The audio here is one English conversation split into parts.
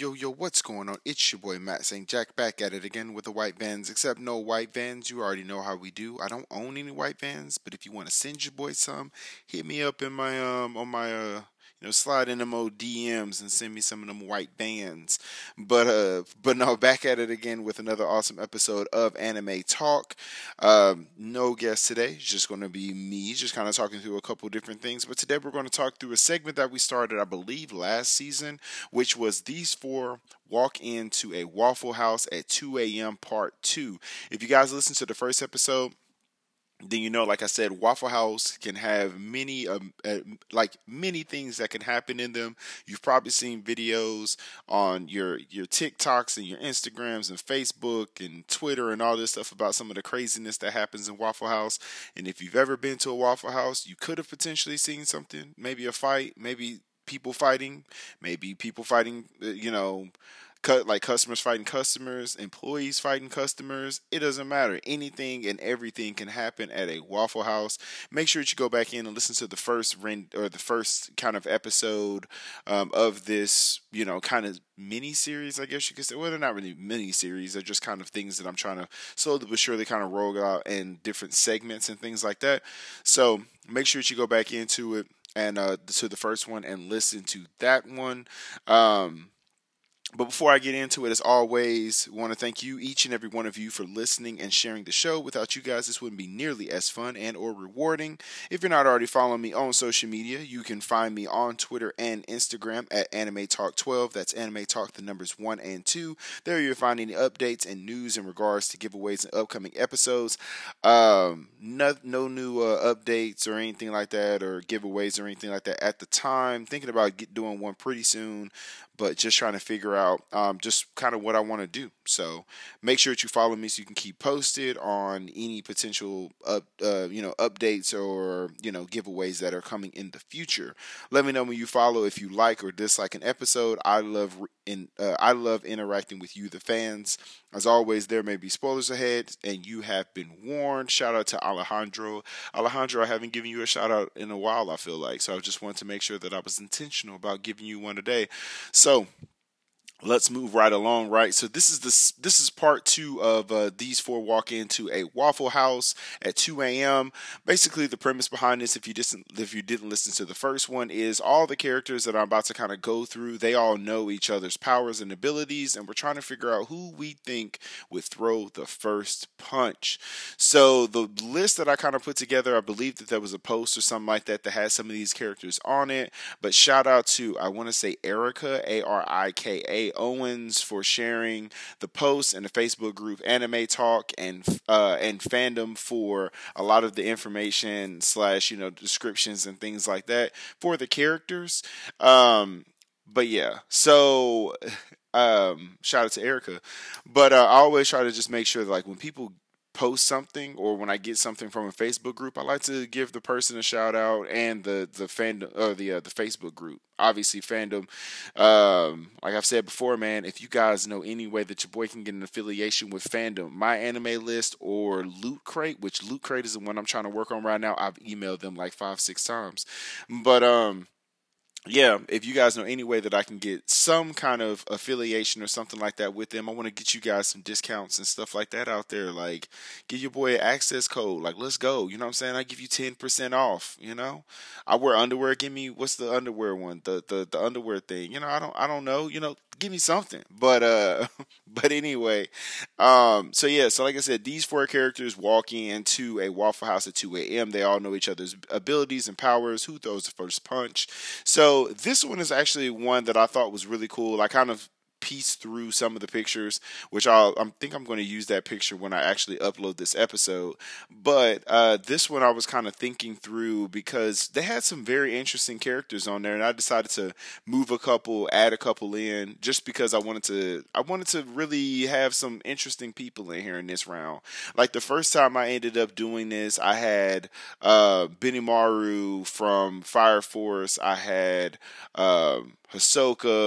Yo, yo, what's going on? It's your boy Matt St. Jack back at it again with the white vans. Except no white vans, you already know how we do. I don't own any white vans, but if you want to send your boy some, hit me up in my um on my uh you know, slide in them old DMs and send me some of them white bands. But uh, but no, back at it again with another awesome episode of Anime Talk. Um, no guest today, it's just going to be me, just kind of talking through a couple different things. But today we're going to talk through a segment that we started, I believe, last season, which was these four walk into a Waffle House at 2 a.m. Part Two. If you guys listen to the first episode then you know like i said waffle house can have many um, uh, like many things that can happen in them. You've probably seen videos on your your tiktoks and your instagrams and facebook and twitter and all this stuff about some of the craziness that happens in waffle house. And if you've ever been to a waffle house you could have potentially seen something maybe a fight maybe people fighting maybe people fighting uh, you know cut like customers fighting customers, employees fighting customers. It doesn't matter. Anything and everything can happen at a Waffle House. Make sure that you go back in and listen to the first rend or the first kind of episode um, of this, you know, kind of mini series, I guess you could say. Well, they're not really mini series. They're just kind of things that I'm trying to slowly but surely kind of roll out in different segments and things like that. So make sure that you go back into it and uh, to the first one and listen to that one. Um, but before I get into it, as always, want to thank you, each and every one of you, for listening and sharing the show. Without you guys, this wouldn't be nearly as fun and or rewarding. If you're not already following me on social media, you can find me on Twitter and Instagram at Anime Talk 12. That's Anime Talk, the numbers one and two. There you'll find any updates and news in regards to giveaways and upcoming episodes. Um, no, no new uh, updates or anything like that, or giveaways or anything like that at the time. Thinking about get, doing one pretty soon, but just trying to figure out um, just kind of what I want to do. So make sure that you follow me so you can keep posted on any potential up, uh, you know, updates or you know giveaways that are coming in the future. Let me know when you follow if you like or dislike an episode. I love in uh, I love interacting with you, the fans. As always, there may be spoilers ahead, and you have been warned. Shout out to Alejandro. Alejandro, I haven't given you a shout out in a while. I feel like so. I just wanted to make sure that I was intentional about giving you one today. So so let's move right along right? So this is this this is part two of uh, these four walk into a waffle house at 2 a.m basically the premise behind this if you didn't if you didn't listen to the first one is all the characters that i'm about to kind of go through they all know each other's powers and abilities and we're trying to figure out who we think would throw the first punch. So the list that i kind of put together i believe that there was a post or something like that that had some of these characters on it but shout out to i want to say arika a-r-i-k-a Owens for sharing the post and the Facebook group Anime Talk and uh, and fandom for a lot of the information slash you know descriptions and things like that for the characters. Um, but yeah, so um, shout out to Arika. But uh, I always try to just make sure that like when people post something or when I get something from a Facebook group, I like to give the person a shout out and the the fandom or the uh, the Facebook group. Obviously, fandom. Um, like I've said before, man, if you guys know any way that your boy can get an affiliation with fandom, my anime list or Loot Crate, which Loot Crate is the one I'm trying to work on right now. I've emailed them like five six times, but um yeah, if you guys know any way that I can get some kind of affiliation or something like that with them, I want to get you guys some discounts and stuff like that out there. Like, give your boy an access code. Like, let's go. You know what I'm saying? I give you ten percent off. You know, I wear underwear. Give me what's the underwear one? The the the underwear thing. You know, I don't I don't know. You know, give me something. But uh, but anyway, um, so yeah, so like I said, these four characters walk into a Waffle House at 2 a.m. They all know each other's abilities and powers. Who throws the first punch? So this one is actually one that I thought was really cool. I kind of piece through some of the pictures, which I'll I think I'm going to use that picture when I actually upload this episode. But uh, this one I was kind of thinking through because they had some very interesting characters on there, and I decided to move a couple, add a couple in, just because I wanted to I wanted to really have some interesting people in here in this round. Like the first time I ended up doing this, I had uh, Benimaru from Fire Force. I had uh,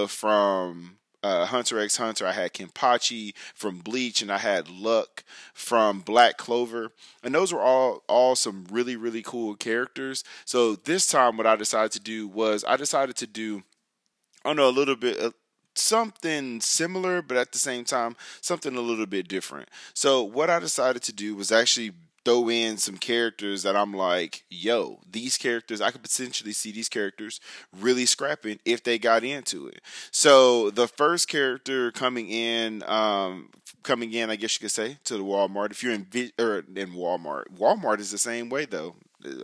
from uh, Hunter x Hunter. I had Kenpachi from Bleach, and I had Luck from Black Clover, and those were all all some really really cool characters. So this time, what I decided to do was I decided to do, I don't know, a little bit. Uh, something similar, but at the same time, something a little bit different. So, what I decided to do was actually throw in some characters that I'm like, yo, these characters, I could potentially see these characters really scrapping if they got into it. So the first character coming in, um, coming in, I guess you could say, to the Walmart. If you're in or in Walmart, Walmart is the same way though.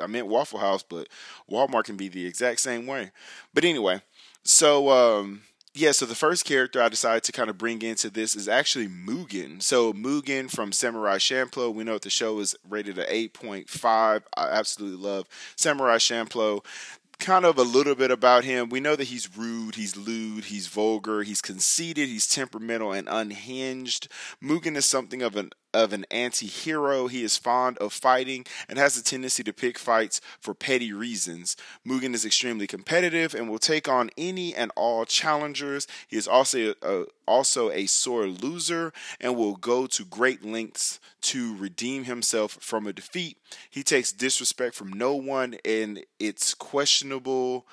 I meant Waffle House, but Walmart can be the exact same way. But anyway, so um, yeah, so the first character I decided to kind of bring into this is actually Mugen. So Mugen from Samurai Champloo. We know that the show is rated at 8.5. I absolutely love Samurai Champloo kind of a little bit about him. We know that he's rude, he's lewd, he's vulgar, he's conceited, he's temperamental and unhinged. Mugen is something of an of an anti-hero. He is fond of fighting and has a tendency to pick fights for petty reasons. Mugen is extremely competitive and will take on any and all challengers. He is also a, also a sore loser and will go to great lengths to redeem himself from a defeat. He takes disrespect from no one and it's questionable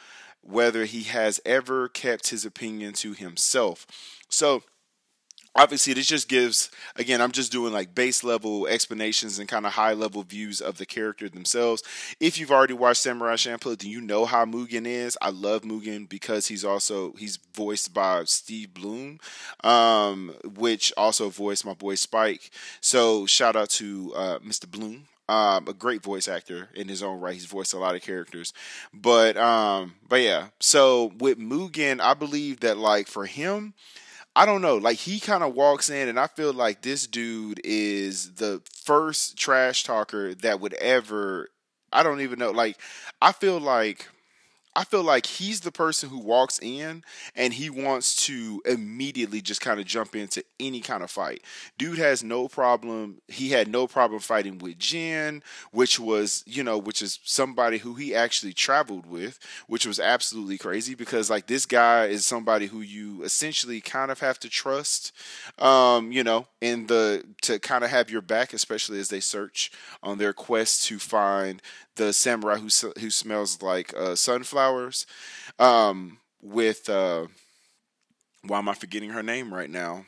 whether he has ever kept his opinion to himself. So, obviously this just gives again i'm just doing like base level explanations and kind of high level views of the character themselves if you've already watched samurai champloo then you know how mugen is i love mugen because he's also he's voiced by steve blum um, which also voiced my boy spike so shout out to uh, mr blum um, a great voice actor in his own right. He's voiced a lot of characters, but um, but yeah. So with Mugen, I believe that like for him, I don't know. Like he kind of walks in, and I feel like this dude is the first trash talker that would ever. I don't even know. Like I feel like I feel like he's the person who walks in and he wants to immediately just kind of jump into any kind of fight. Dude has no problem. He had no problem fighting with Jin, which was, you know, which is somebody who he actually traveled with, which was absolutely crazy because like this guy is somebody who you essentially kind of have to trust, um, you know, in the to kind of have your back, especially as they search on their quest to find the samurai who who smells like uh, sunflowers, um, with uh, why am I forgetting her name right now?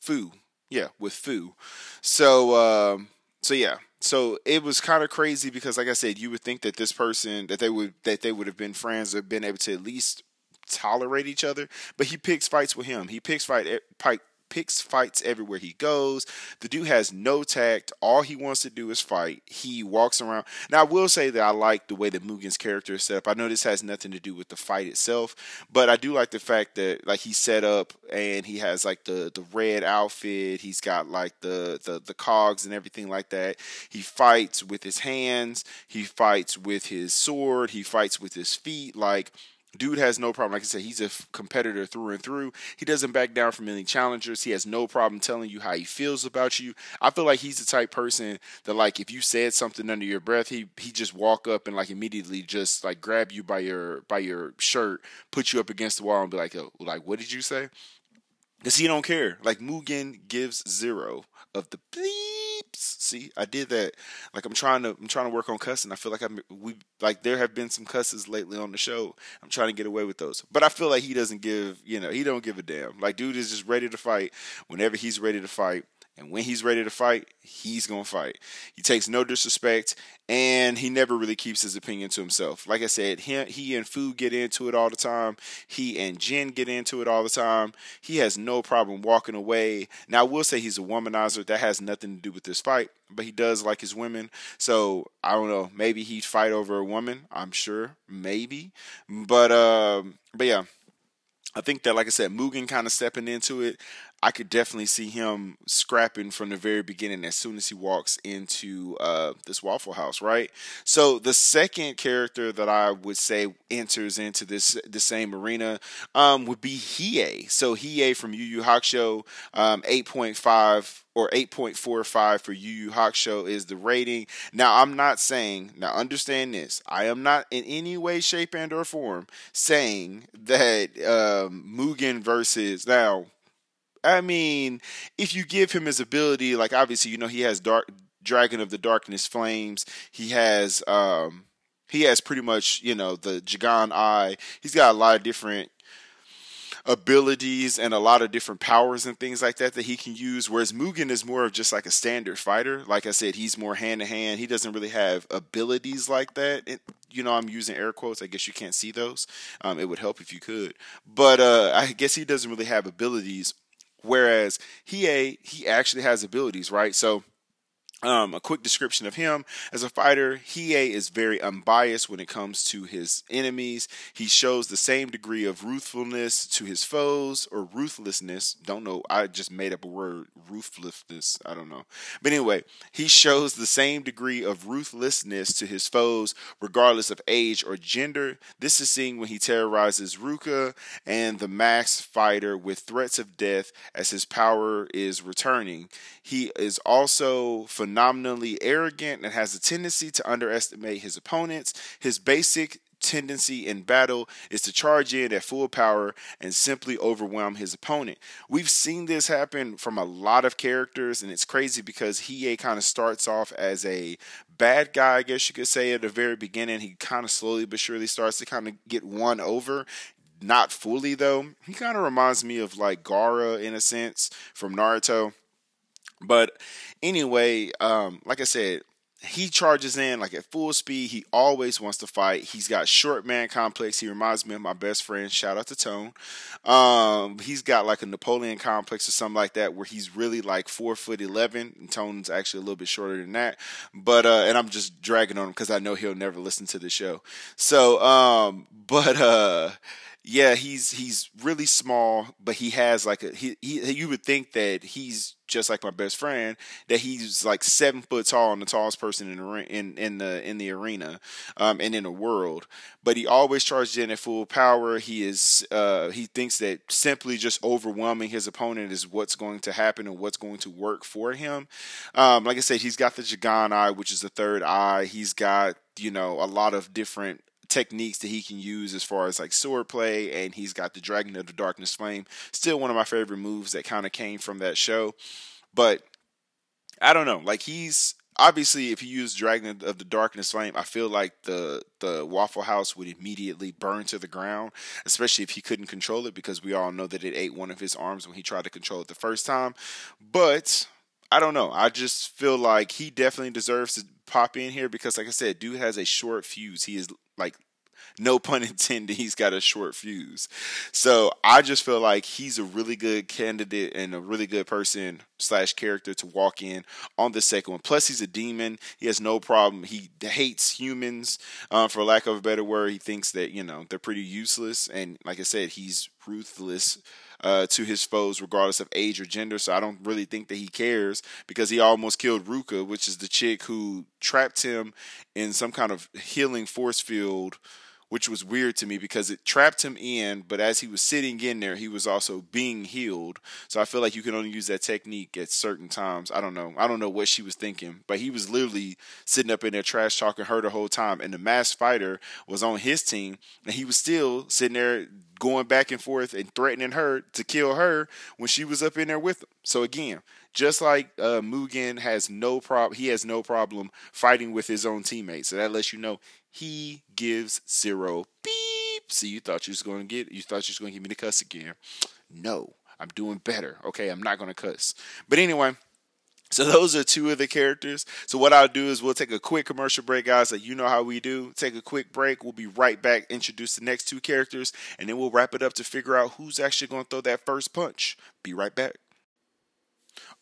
Fu, yeah, with Fu. So um, so yeah, so it was kind of crazy because, like I said, you would think that this person that they would that they would have been friends or been able to at least tolerate each other, but he picks fights with him. He picks fight fight picks fights everywhere he goes. The dude has no tact. All he wants to do is fight. He walks around. Now, I will say that I like the way that Mugen's character is set up. I know this has nothing to do with the fight itself, but I do like the fact that like he's set up and he has like the the red outfit. He's got like the the the cogs and everything like that. He fights with his hands. He fights with his sword. He fights with his feet. Like Dude has no problem. Like I said, he's a competitor through and through. He doesn't back down from any challengers. He has no problem telling you how he feels about you. I feel like he's the type person that, like, if you said something under your breath, he he just walk up and like immediately just like grab you by your by your shirt, put you up against the wall, and be like, oh, like, what did you say? Because he don't care. Like Mugen gives zero of the See, I did that. Like I'm trying to I'm trying to work on cussing. I feel like I'm we like there have been some cusses lately on the show. I'm trying to get away with those. But I feel like he doesn't give, you know, he don't give a damn. Like dude is just ready to fight whenever he's ready to fight. And when he's ready to fight, he's going to fight. He takes no disrespect and he never really keeps his opinion to himself. Like I said, he, he and Fu get into it all the time. He and Jin get into it all the time. He has no problem walking away. Now, I will say he's a womanizer. That has nothing to do with this fight, but he does like his women. So, I don't know. Maybe he'd fight over a woman. I'm sure. Maybe. But, uh, but yeah. I think that, like I said, Mugen kind of stepping into it. I could definitely see him scrapping from the very beginning as soon as he walks into uh, this Waffle House, right? So the second character that I would say enters into this the same arena um, would be Hiei. So Hiei from Yu Yu Hakusho, um, eight point five or 8.45 for Yu Yu Hakusho is the rating. Now, I'm not saying, now understand this, I am not in any way, shape, and or form saying that um, Mugen versus, now, I mean, if you give him his ability, like obviously, you know, he has Dark Dragon of the Darkness Flames, he has, um, he has pretty much, you know, the Jagan Eye. He's got a lot of different abilities and a lot of different powers and things like that that he can use. Whereas Mugen is more of just like a standard fighter. Like I said, he's more hand to hand. He doesn't really have abilities like that. It, you know, I'm using air quotes. I guess you can't see those. Um, it would help if you could. But uh, I guess he doesn't really have abilities. Whereas Hiei he actually has abilities, right? So um, a quick description of him as a fighter. Hiei is very unbiased when it comes to his enemies. He shows the same degree of ruthfulness to his foes or ruthlessness. Don't know. I just made up a word, ruthlessness. I don't know. But anyway, he shows the same degree of ruthlessness to his foes, regardless of age or gender. This is seen when he terrorizes Ruka and the masked fighter with threats of death as his power is returning. He is also phenomenally arrogant and has a tendency to underestimate his opponents. His basic tendency in battle is to charge in at full power and simply overwhelm his opponent. We've seen this happen from a lot of characters, and it's crazy because he kind of starts off as a bad guy, I guess you could say, at the very beginning. He kind of slowly but surely starts to kind of get won over. Not fully, though. He kind of reminds me of like Gaara in a sense from Naruto. But anyway, um, like I said, he charges in like at full speed. He always wants to fight. He's got short man complex. He reminds me of my best friend. Shout out to Tone. Um, he's got like a Napoleon complex or something like that, where he's really like four foot eleven, and Tone's actually a little bit shorter than that. But uh, and I'm just dragging on him because I know he'll never listen to the show. So, um, but uh yeah, he's he's really small, but he has like a he, he you would think that he's just like my best friend that he's like seven foot tall and the tallest person in the in in the in the arena um, and in the world. But he always charges in at full power. He is uh, he thinks that simply just overwhelming his opponent is what's going to happen and what's going to work for him. Um, like I said, he's got the Jagan eye, which is the third eye. He's got you know a lot of different techniques that he can use as far as like sword play, and he's got the Dragon of the Darkness Flame. Still one of my favorite moves that kind of came from that show. But I don't know. Like he's obviously if he used Dragon of the Darkness Flame, I feel like the the Waffle House would immediately burn to the ground, especially if he couldn't control it because we all know that it ate one of his arms when he tried to control it the first time. But I don't know. I just feel like he definitely deserves to pop in here because, like I said, dude has a short fuse. He is like no pun intended, he's got a short fuse. So I just feel like he's a really good candidate and a really good person slash character to walk in on the second one. Plus, he's a demon. He has no problem. He hates humans, uh, for lack of a better word. He thinks that you know they're pretty useless, and like I said, he's ruthless. Uh, to his foes, regardless of age or gender. So I don't really think that he cares because he almost killed Ruka, which is the chick who trapped him in some kind of healing force field which was weird to me because it trapped him in, but as he was sitting in there, he was also being healed. So I feel like you can only use that technique at certain times. I don't know. I don't know what she was thinking, but he was literally sitting up in there trash talking her the whole time, and the masked fighter was on his team, and he was still sitting there going back and forth and threatening her to kill her when she was up in there with him. So again, just like uh, Mugen has no problem, he has no problem fighting with his own teammates. So that lets you know he gives zero beep. See, you thought you was going to get, you thought you was going to give me the cuss again. No, I'm doing better. Okay, I'm not going to cuss. But anyway. So those are two of the characters. So what I'll do is we'll take a quick commercial break, guys. Like you know how we do. Take a quick break. We'll be right back. Introduce the next two characters, and then we'll wrap it up to figure out who's actually going to throw that first punch. Be right back.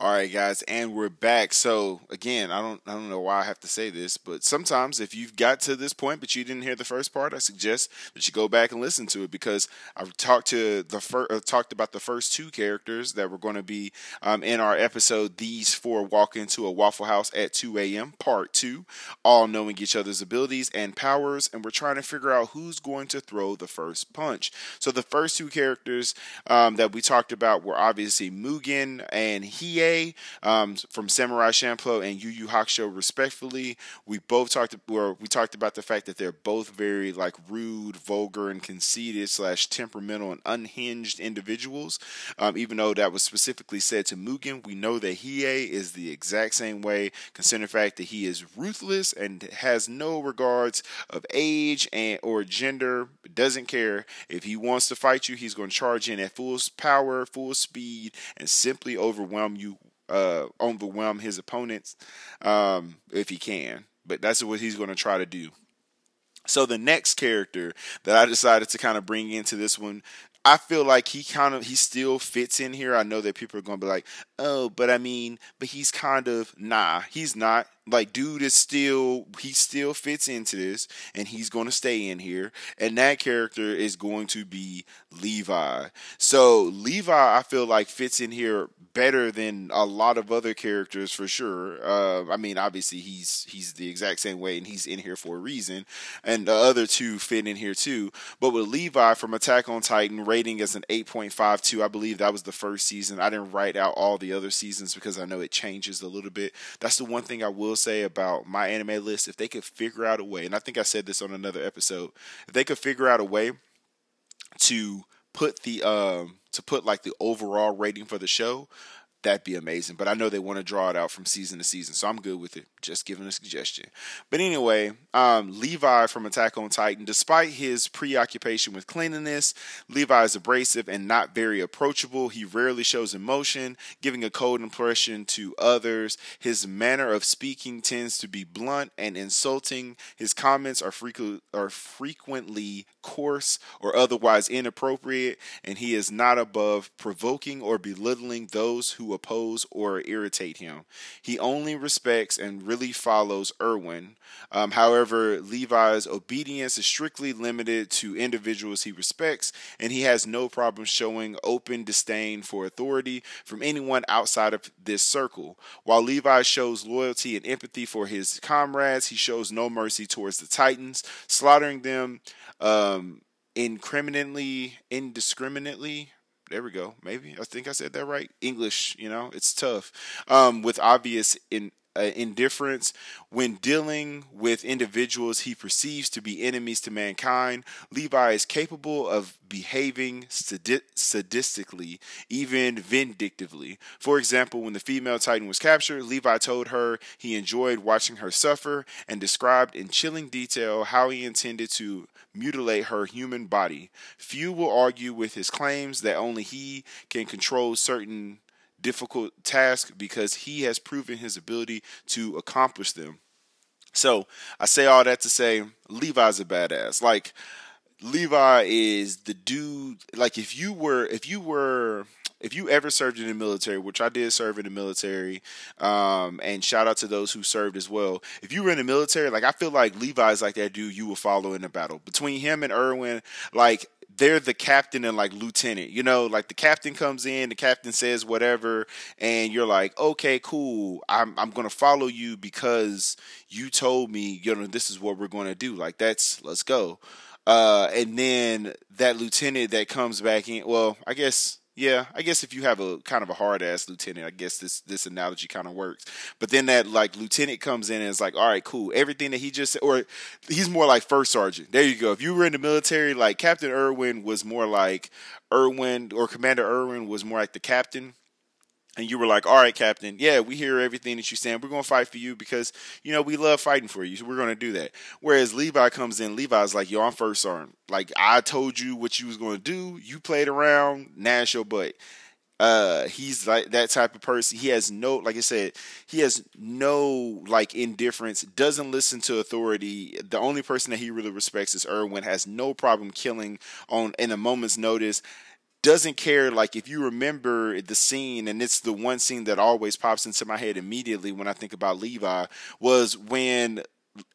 All right, guys, and we're back. So again, I don't I don't know why I have to say this, but sometimes if you've got to this point but you didn't hear the first part, I suggest that you go back and listen to it because I've talked to the fir- uh, talked about the first two characters that were going to be um, in our episode. These four walk into a Waffle House at 2 a.m. Part two, all knowing each other's abilities and powers, and we're trying to figure out who's going to throw the first punch. So the first two characters um, that we talked about were obviously Mugen and Hiei um, from Samurai Champloo and Yu Yu Hakusho, respectfully. We both talked, or we talked about the fact that they're both very like rude, vulgar, and conceited slash temperamental and unhinged individuals. Um, even though that was specifically said to Mugen, we know that Hiei is the exact same way, considering the fact that he is ruthless and has no regards of age and or gender. Doesn't care if he wants to fight you, he's going to charge in at full power, full speed, and simply overwhelm you uh, overwhelm his opponents um, if he can. But that's what he's going to try to do. So the next character that I decided to kind of bring into this one, I feel like he kind of he still fits in here. I know that people are going to be like, "Oh, but I mean, but he's kind of nah, he's not like dude is still he still fits into this and he's going to stay in here and that character is going to be levi. So levi i feel like fits in here better than a lot of other characters for sure. Uh, i mean obviously he's he's the exact same way and he's in here for a reason and the other two fit in here too. But with levi from attack on titan rating as an 8.52 i believe that was the first season. I didn't write out all the other seasons because i know it changes a little bit. That's the one thing i will will say about my anime list, if they could figure out a way, and I think I said this on another episode, if they could figure out a way to put the um to put like the overall rating for the show that'd be amazing. But I know they want to draw it out from season to season, so I'm good with it. Just giving a suggestion. But anyway, um, Levi from Attack on Titan, despite his preoccupation with cleanliness, Levi is abrasive and not very approachable. He rarely shows emotion, giving a cold impression to others. His manner of speaking tends to be blunt and insulting. His comments are frequent are frequently coarse or otherwise inappropriate, and he is not above provoking or belittling those who oppose or irritate him. He only respects and really follows Erwin. Um, however, Levi's obedience is strictly limited to individuals he respects, and he has no problem showing open disdain for authority from anyone outside of this circle. While Levi shows loyalty and empathy for his comrades, he shows no mercy towards the Titans, slaughtering them um, incriminately, indiscriminately there we go. Maybe I think I said that right. English, you know, it's tough. Um, with obvious in uh, indifference when dealing with individuals he perceives to be enemies to mankind. Levi is capable of behaving sadistically, even vindictively. For example, when the female Titan was captured, Levi told her he enjoyed watching her suffer and described in chilling detail how he intended to mutilate her human body. Few will argue with his claims that only he can control certain difficult task because he has proven his ability to accomplish them. So I say all that to say Levi's a badass. Like Levi is the dude. Like if you were, if you were if you ever served in the military, which I did serve in the military, um, and shout out to those who served as well. If you were in the military, like I feel like Levi's like that dude you will follow in the battle. Between him and Erwin, like they're the captain and like lieutenant. You know, like the captain comes in, the captain says whatever, and you're like, okay, cool. I'm I'm gonna follow you because you told me, you know, this is what we're gonna do. Like that's let's go. Uh, and then that lieutenant that comes back in. Well, I guess yeah, I guess if you have a kind of a hard ass lieutenant, I guess this this analogy kind of works. But then that like lieutenant comes in and is like, all right, cool. Everything that he just or he's more like first sergeant. There you go. If you were in the military, like Captain Erwin was more like Erwin or Commander Erwin was more like the captain and you were like, "All right, Captain, yeah, we hear everything that you're saying. We're gonna fight for you because you know we love fighting for you. So we're gonna do that." Whereas Levi comes in, Levi's like, "Yo, I'm first sergeant. Like I told you what you was gonna do. You played around. Nash your butt." Uh, he's like that type of person. He has no, like I said, he has no like indifference. Doesn't listen to authority. The only person that he really respects is Erwin. Has no problem killing on in a moment's notice doesn't care. Like if you remember the scene, and it's the one scene that always pops into my head immediately when I think about Levi, was when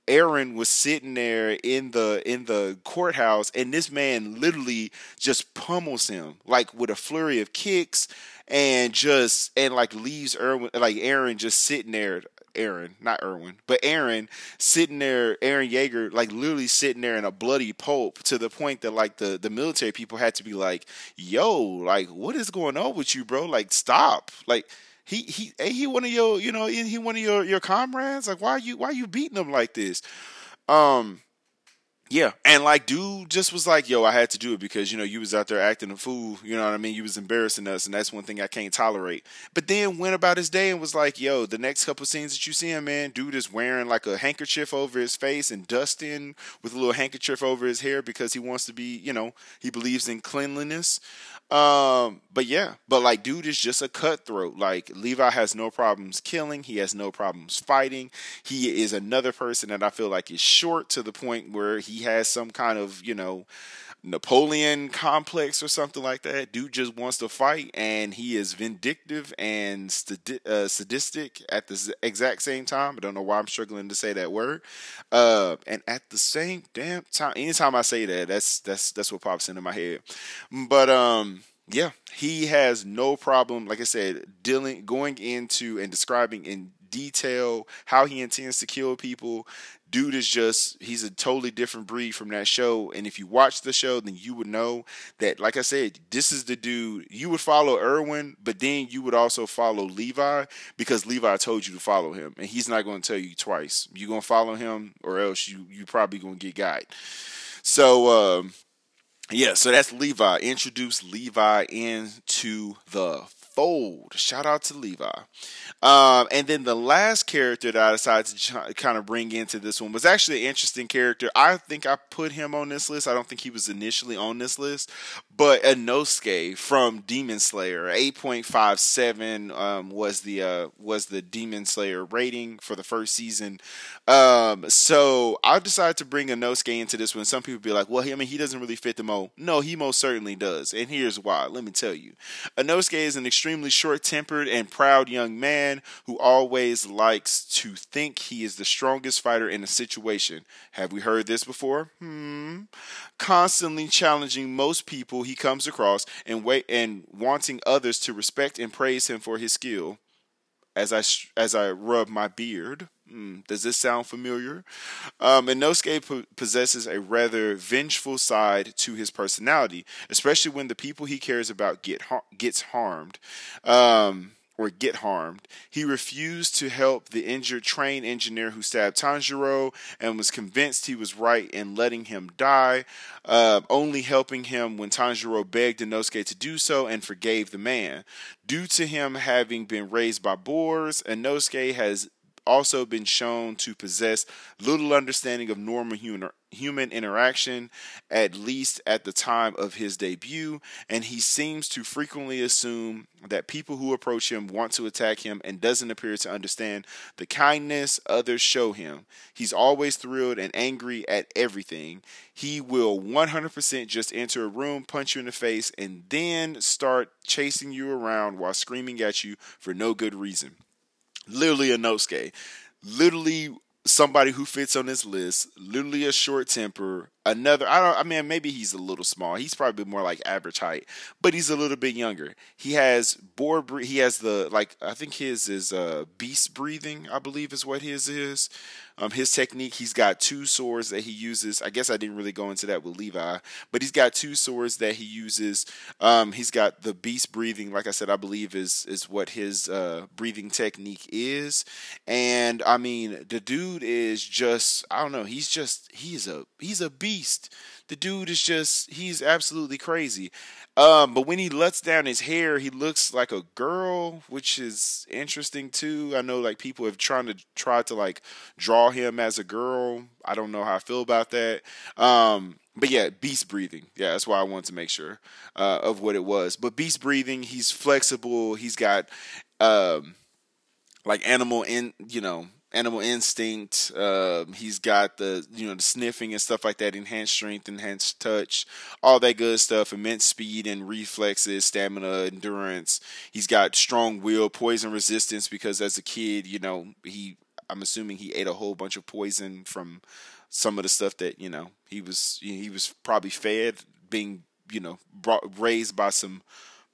Eren was sitting there in the in the courthouse, and this man literally just pummels him like with a flurry of kicks, and just and like leaves Erwin like Eren just sitting there. Eren, not Erwin, but Eren sitting there, Eren Yeager, like literally sitting there in a bloody pulp to the point that like the, the military people had to be like, yo, like, what is going on with you, bro? Like, stop. Like, he he he one of your you know he one of your your comrades. Like why are you why are you beating him like this? Um, yeah, and like dude just was like, yo, I had to do it because you know you was out there acting a fool. You know what I mean? You was embarrassing us, and that's one thing I can't tolerate. But then went about his day and was like, yo, the next couple scenes that you see him, man, dude is wearing like a handkerchief over his face and dusting with a little handkerchief over his hair because he wants to be, you know, he believes in cleanliness. Um, but yeah, but like dude is just a cutthroat. Like Levi has no problems killing, he has no problems fighting. He is another person that I feel like is short to the point where he has some kind of, you know, Napoleon complex or something like that. Dude just wants to fight, and he is vindictive and uh, sadistic at the exact same time. I don't know why I'm struggling to say that word. Uh, and at the same damn time, anytime I say that, that's that's that's what pops into my head. But um, yeah, he has no problem. Like I said, dealing, going into and describing in detail how he intends to kill people dude is just he's a totally different breed from that show. And if you watch the show then you would know that like i said this is the dude you would follow erwin but then you would also follow levi because levi told you to follow him. And he's not going to tell you twice. You're going to follow him or else you you probably going to get guide so um yeah so that's levi. Introduce levi into the fold shout out to levi um, and then the last character that I decided to kind of bring into this one was actually an interesting character. I think I put him on this list. I don't think he was initially on this list, but Inosuke from Demon Slayer, eight point five seven um, was the uh, was the Demon Slayer rating for the first season. Um, so I decided to bring Inosuke into this one. Some people be like, "Well, I mean, he doesn't really fit the mold." No, he most certainly does, and here's why. Let me tell you, Inosuke is an extremely short tempered and proud young man who always likes to think he is the strongest fighter in a situation. Have we heard this before? Hmm. Constantly challenging most people he comes across and wait and wanting others to respect and praise him for his skill. As I as I rub my beard, mm, does this sound familiar? Um, Inosuke po- possesses a rather vengeful side to his personality, especially when the people he cares about get gets harmed. Um, or get harmed. He refused to help the injured train engineer who stabbed Tanjiro and was convinced he was right in letting him die, uh, only helping him when Tanjiro begged Inosuke to do so and forgave the man. Due to him having been raised by boars, Inosuke has also been shown to possess little understanding of normal human, human interaction, at least at the time of his debut, and he seems to frequently assume that people who approach him want to attack him and doesn't appear to understand the kindness others show him. He's always thrilled and angry at everything. He will 100% just enter a room, punch you in the face, and then start chasing you around while screaming at you for no good reason literally a Inosuke, literally somebody who fits on this list, literally a short temper, another I don't I mean maybe he's a little small. He's probably more like average height, but he's a little bit younger. He has bore he has the like I think his is uh beast breathing, I believe is what his is. Um his technique, he's got two swords that he uses. I guess I didn't really go into that with Levi, but he's got two swords that he uses. Um he's got the beast breathing, like I said I believe is is what his uh breathing technique is. And I mean, the dude is just I don't know, he's just he's a he's a beast beast. The dude is just he's absolutely crazy. Um, but when he lets down his hair, he looks like a girl, which is interesting too. I know like people have tried to try to like draw him as a girl. I don't know how I feel about that. Um, but yeah, beast breathing. Yeah, that's why I wanted to make sure uh, of what it was. But beast breathing, he's flexible. He's got um, like animal in you know animal instinct. Uh, he's got the you know the sniffing and stuff like that, enhanced strength, enhanced touch, all that good stuff. Immense speed and reflexes, stamina, endurance. He's got strong will, poison resistance because as a kid, you know he. I'm assuming he ate a whole bunch of poison from some of the stuff that you know he was he was probably fed, being you know brought raised by some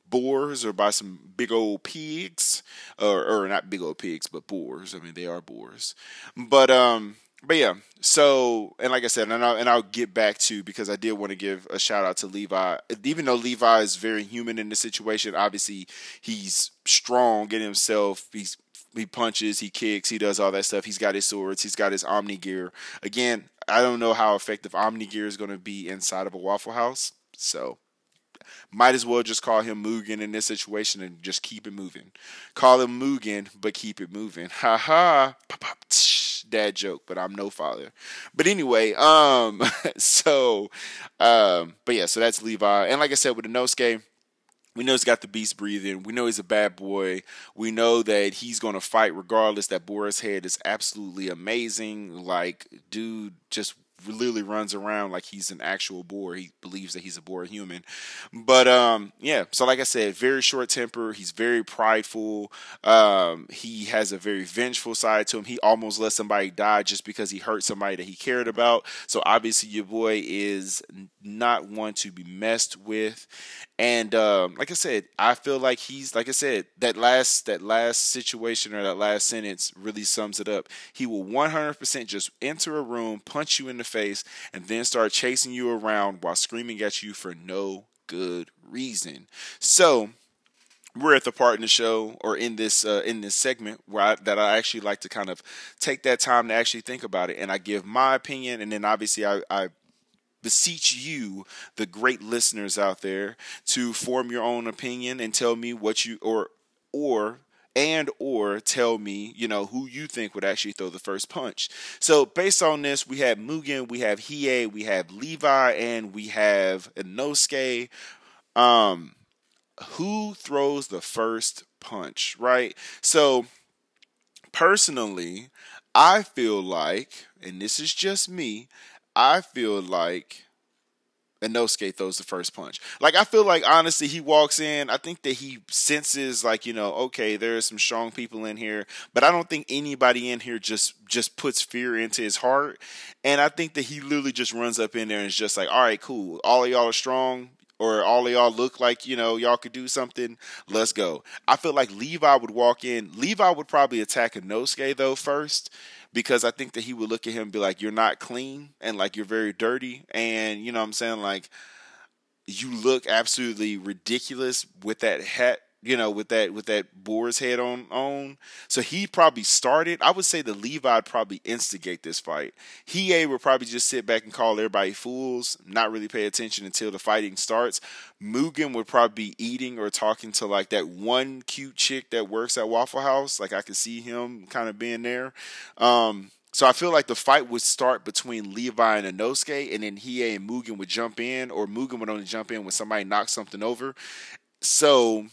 boars or by some big old pigs or, or not big old pigs but boars i mean they are boars but um but yeah so and like i said and I'll, and I'll get back to because i did want to give a shout out to levi even though levi is very human in this situation obviously he's strong in himself he's he punches, he kicks, he does all that stuff. He's got his swords, he's got his Omni gear. Again, I don't know how effective Omni gear is going to be inside of a Waffle House, so might as well just call him Mugen in this situation and just keep it moving. Call him Mugen, but keep it moving. Ha ha. Dad joke, but I'm no father. But anyway, um, so, um, but yeah, so that's Levi, and like I said, with the Inosuke, we know he's got the beast breathing. We know he's a bad boy. We know that he's going to fight regardless. That Boar's head is absolutely amazing. Like, dude, just literally runs around like he's an actual boar. He believes that he's a boar human. But um, yeah, so like I said, very short temper. He's very prideful. Um, he has a very vengeful side to him. He almost let somebody die just because he hurt somebody that he cared about. So obviously, your boy is not one to be messed with. And um, like I said, I feel like he's like I said that last that last situation or that last sentence really sums it up. He will 100% just enter a room, punch you in the face, and then start chasing you around while screaming at you for no good reason. So we're at the part in the show or in this uh, in this segment where I, that I actually like to kind of take that time to actually think about it, and I give my opinion, and then obviously I, I beseech you, the great listeners out there, to form your own opinion and tell me what you or or and or tell me, you know, who you think would actually throw the first punch. So based on this, we have Mugen, we have Hiei, we have Levi, and we have Inosuke. Um, who throws the first punch, right? So personally, I feel like, and this is just me, I feel like Inosuke throws the first punch. Like I feel like honestly, he walks in. I think that he senses like you know, okay, there are some strong people in here, but I don't think anybody in here just just puts fear into his heart. And I think that he literally just runs up in there and is just like, all right, cool, all of y'all are strong. Or all of y'all look like you know y'all could do something. Let's go. I feel like Levi would walk in. Levi would probably attack Inosuke though first, because I think that he would look at him and be like, "You're not clean, and like you're very dirty, and you know what I'm saying like." You look absolutely ridiculous with that hat you know, with that with that boar's head on on. So he probably started. I would say the Levi'd probably instigate this fight. Hiei would probably just sit back and call everybody fools, not really pay attention until the fighting starts. Mugen would probably be eating or talking to like that one cute chick that works at Waffle House. Like I could see him kind of being there. Um, so I feel like the fight would start between Levi and Inosuke, and then Hiei and Mugen would jump in, or Mugen would only jump in when somebody knocks something over. So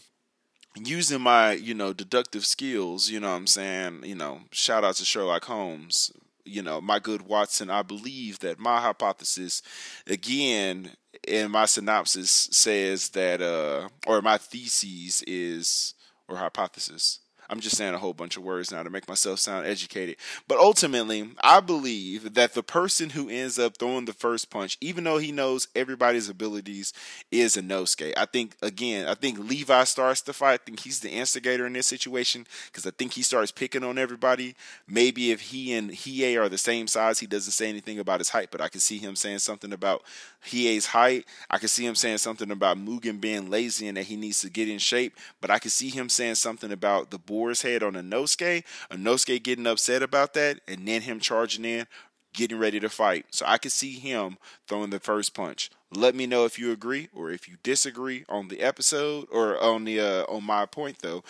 using my you know deductive skills you know what i'm saying? You know shout out to sherlock holmes. You know my good watson i believe that my hypothesis again in my synopsis says that uh or my thesis is or hypothesis I'm just saying a whole bunch of words now to make myself sound educated. But ultimately, I believe that the person who ends up throwing the first punch, even though he knows everybody's abilities, is Inosuke. I think, again, I think Levi starts the fight. I think he's the instigator in this situation because I think he starts picking on everybody. Maybe if he and Hiei are the same size, he doesn't say anything about his height, but I can see him saying something about Hiei's height. I can see him saying something about Mugen being lazy and that he needs to get in shape, but I can see him saying something about the boar's head on a Inosuke, a Nosuke getting upset about that, and then him charging in, getting ready to fight. So I could see him throwing the first punch. Let me know if you agree or if you disagree on the episode or on the uh, on my point though.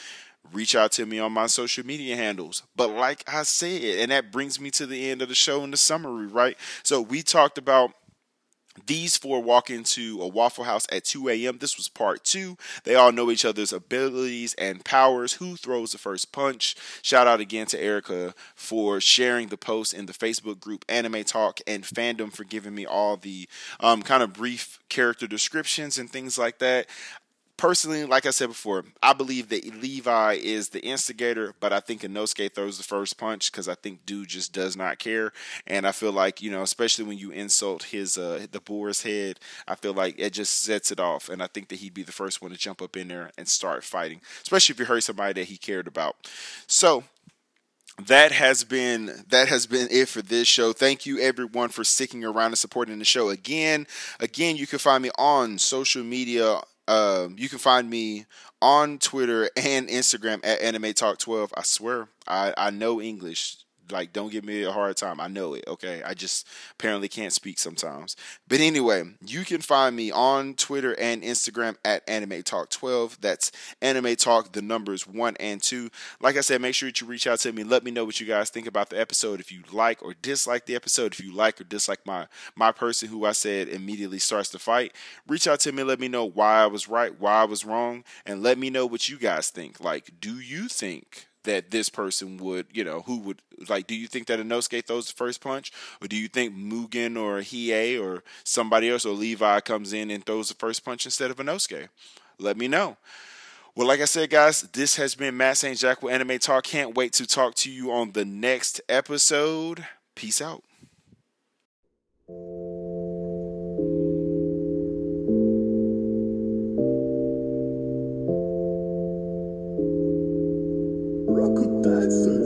Reach out to me on my social media handles. But like I said, and that brings me to the end of the show in the summary, right? So we talked about these four walk into a Waffle House at 2 a.m. This was part two. They all know each other's abilities and powers. Who throws the first punch? Shout out again to Arika for sharing the post in the Facebook group Anime Talk and Fandom for giving me all the um, kind of brief character descriptions and things like that personally, like I said before, I believe that Levi is the instigator, but I think Inosuke throws the first punch because I think dude just does not care, and I feel like you know, especially when you insult his uh the boar's head, I feel like it just sets it off, and I think that he'd be the first one to jump up in there and start fighting, especially if you hurt somebody that he cared about. So that has been that has been it for this show. Thank you everyone for sticking around and supporting the show. Again, again, you can find me on social media um, you can find me on Twitter and Instagram at Anime Talk 12. I swear, I, I know English. Like, don't give me a hard time. I know it, okay? I just apparently can't speak sometimes. But anyway, you can find me on Twitter and Instagram at Anime Talk 12. That's Anime Talk, the numbers one and two. Like I said, make sure that you reach out to me. Let me know what you guys think about the episode. If you like or dislike the episode, if you like or dislike my my person who I said immediately starts to fight, reach out to me. Let me know why I was right, why I was wrong, and let me know what you guys think. Like, do you think that this person would, you know, who would like? Do you think that Inosuke throws the first punch, or do you think Mugen or Hiei or somebody else or Levi comes in and throws the first punch instead of Inosuke? Let me know. Well, like I said, guys, this has been Matt St. Jack with Anime Talk. Can't wait to talk to you on the next episode. Peace out. Rakuten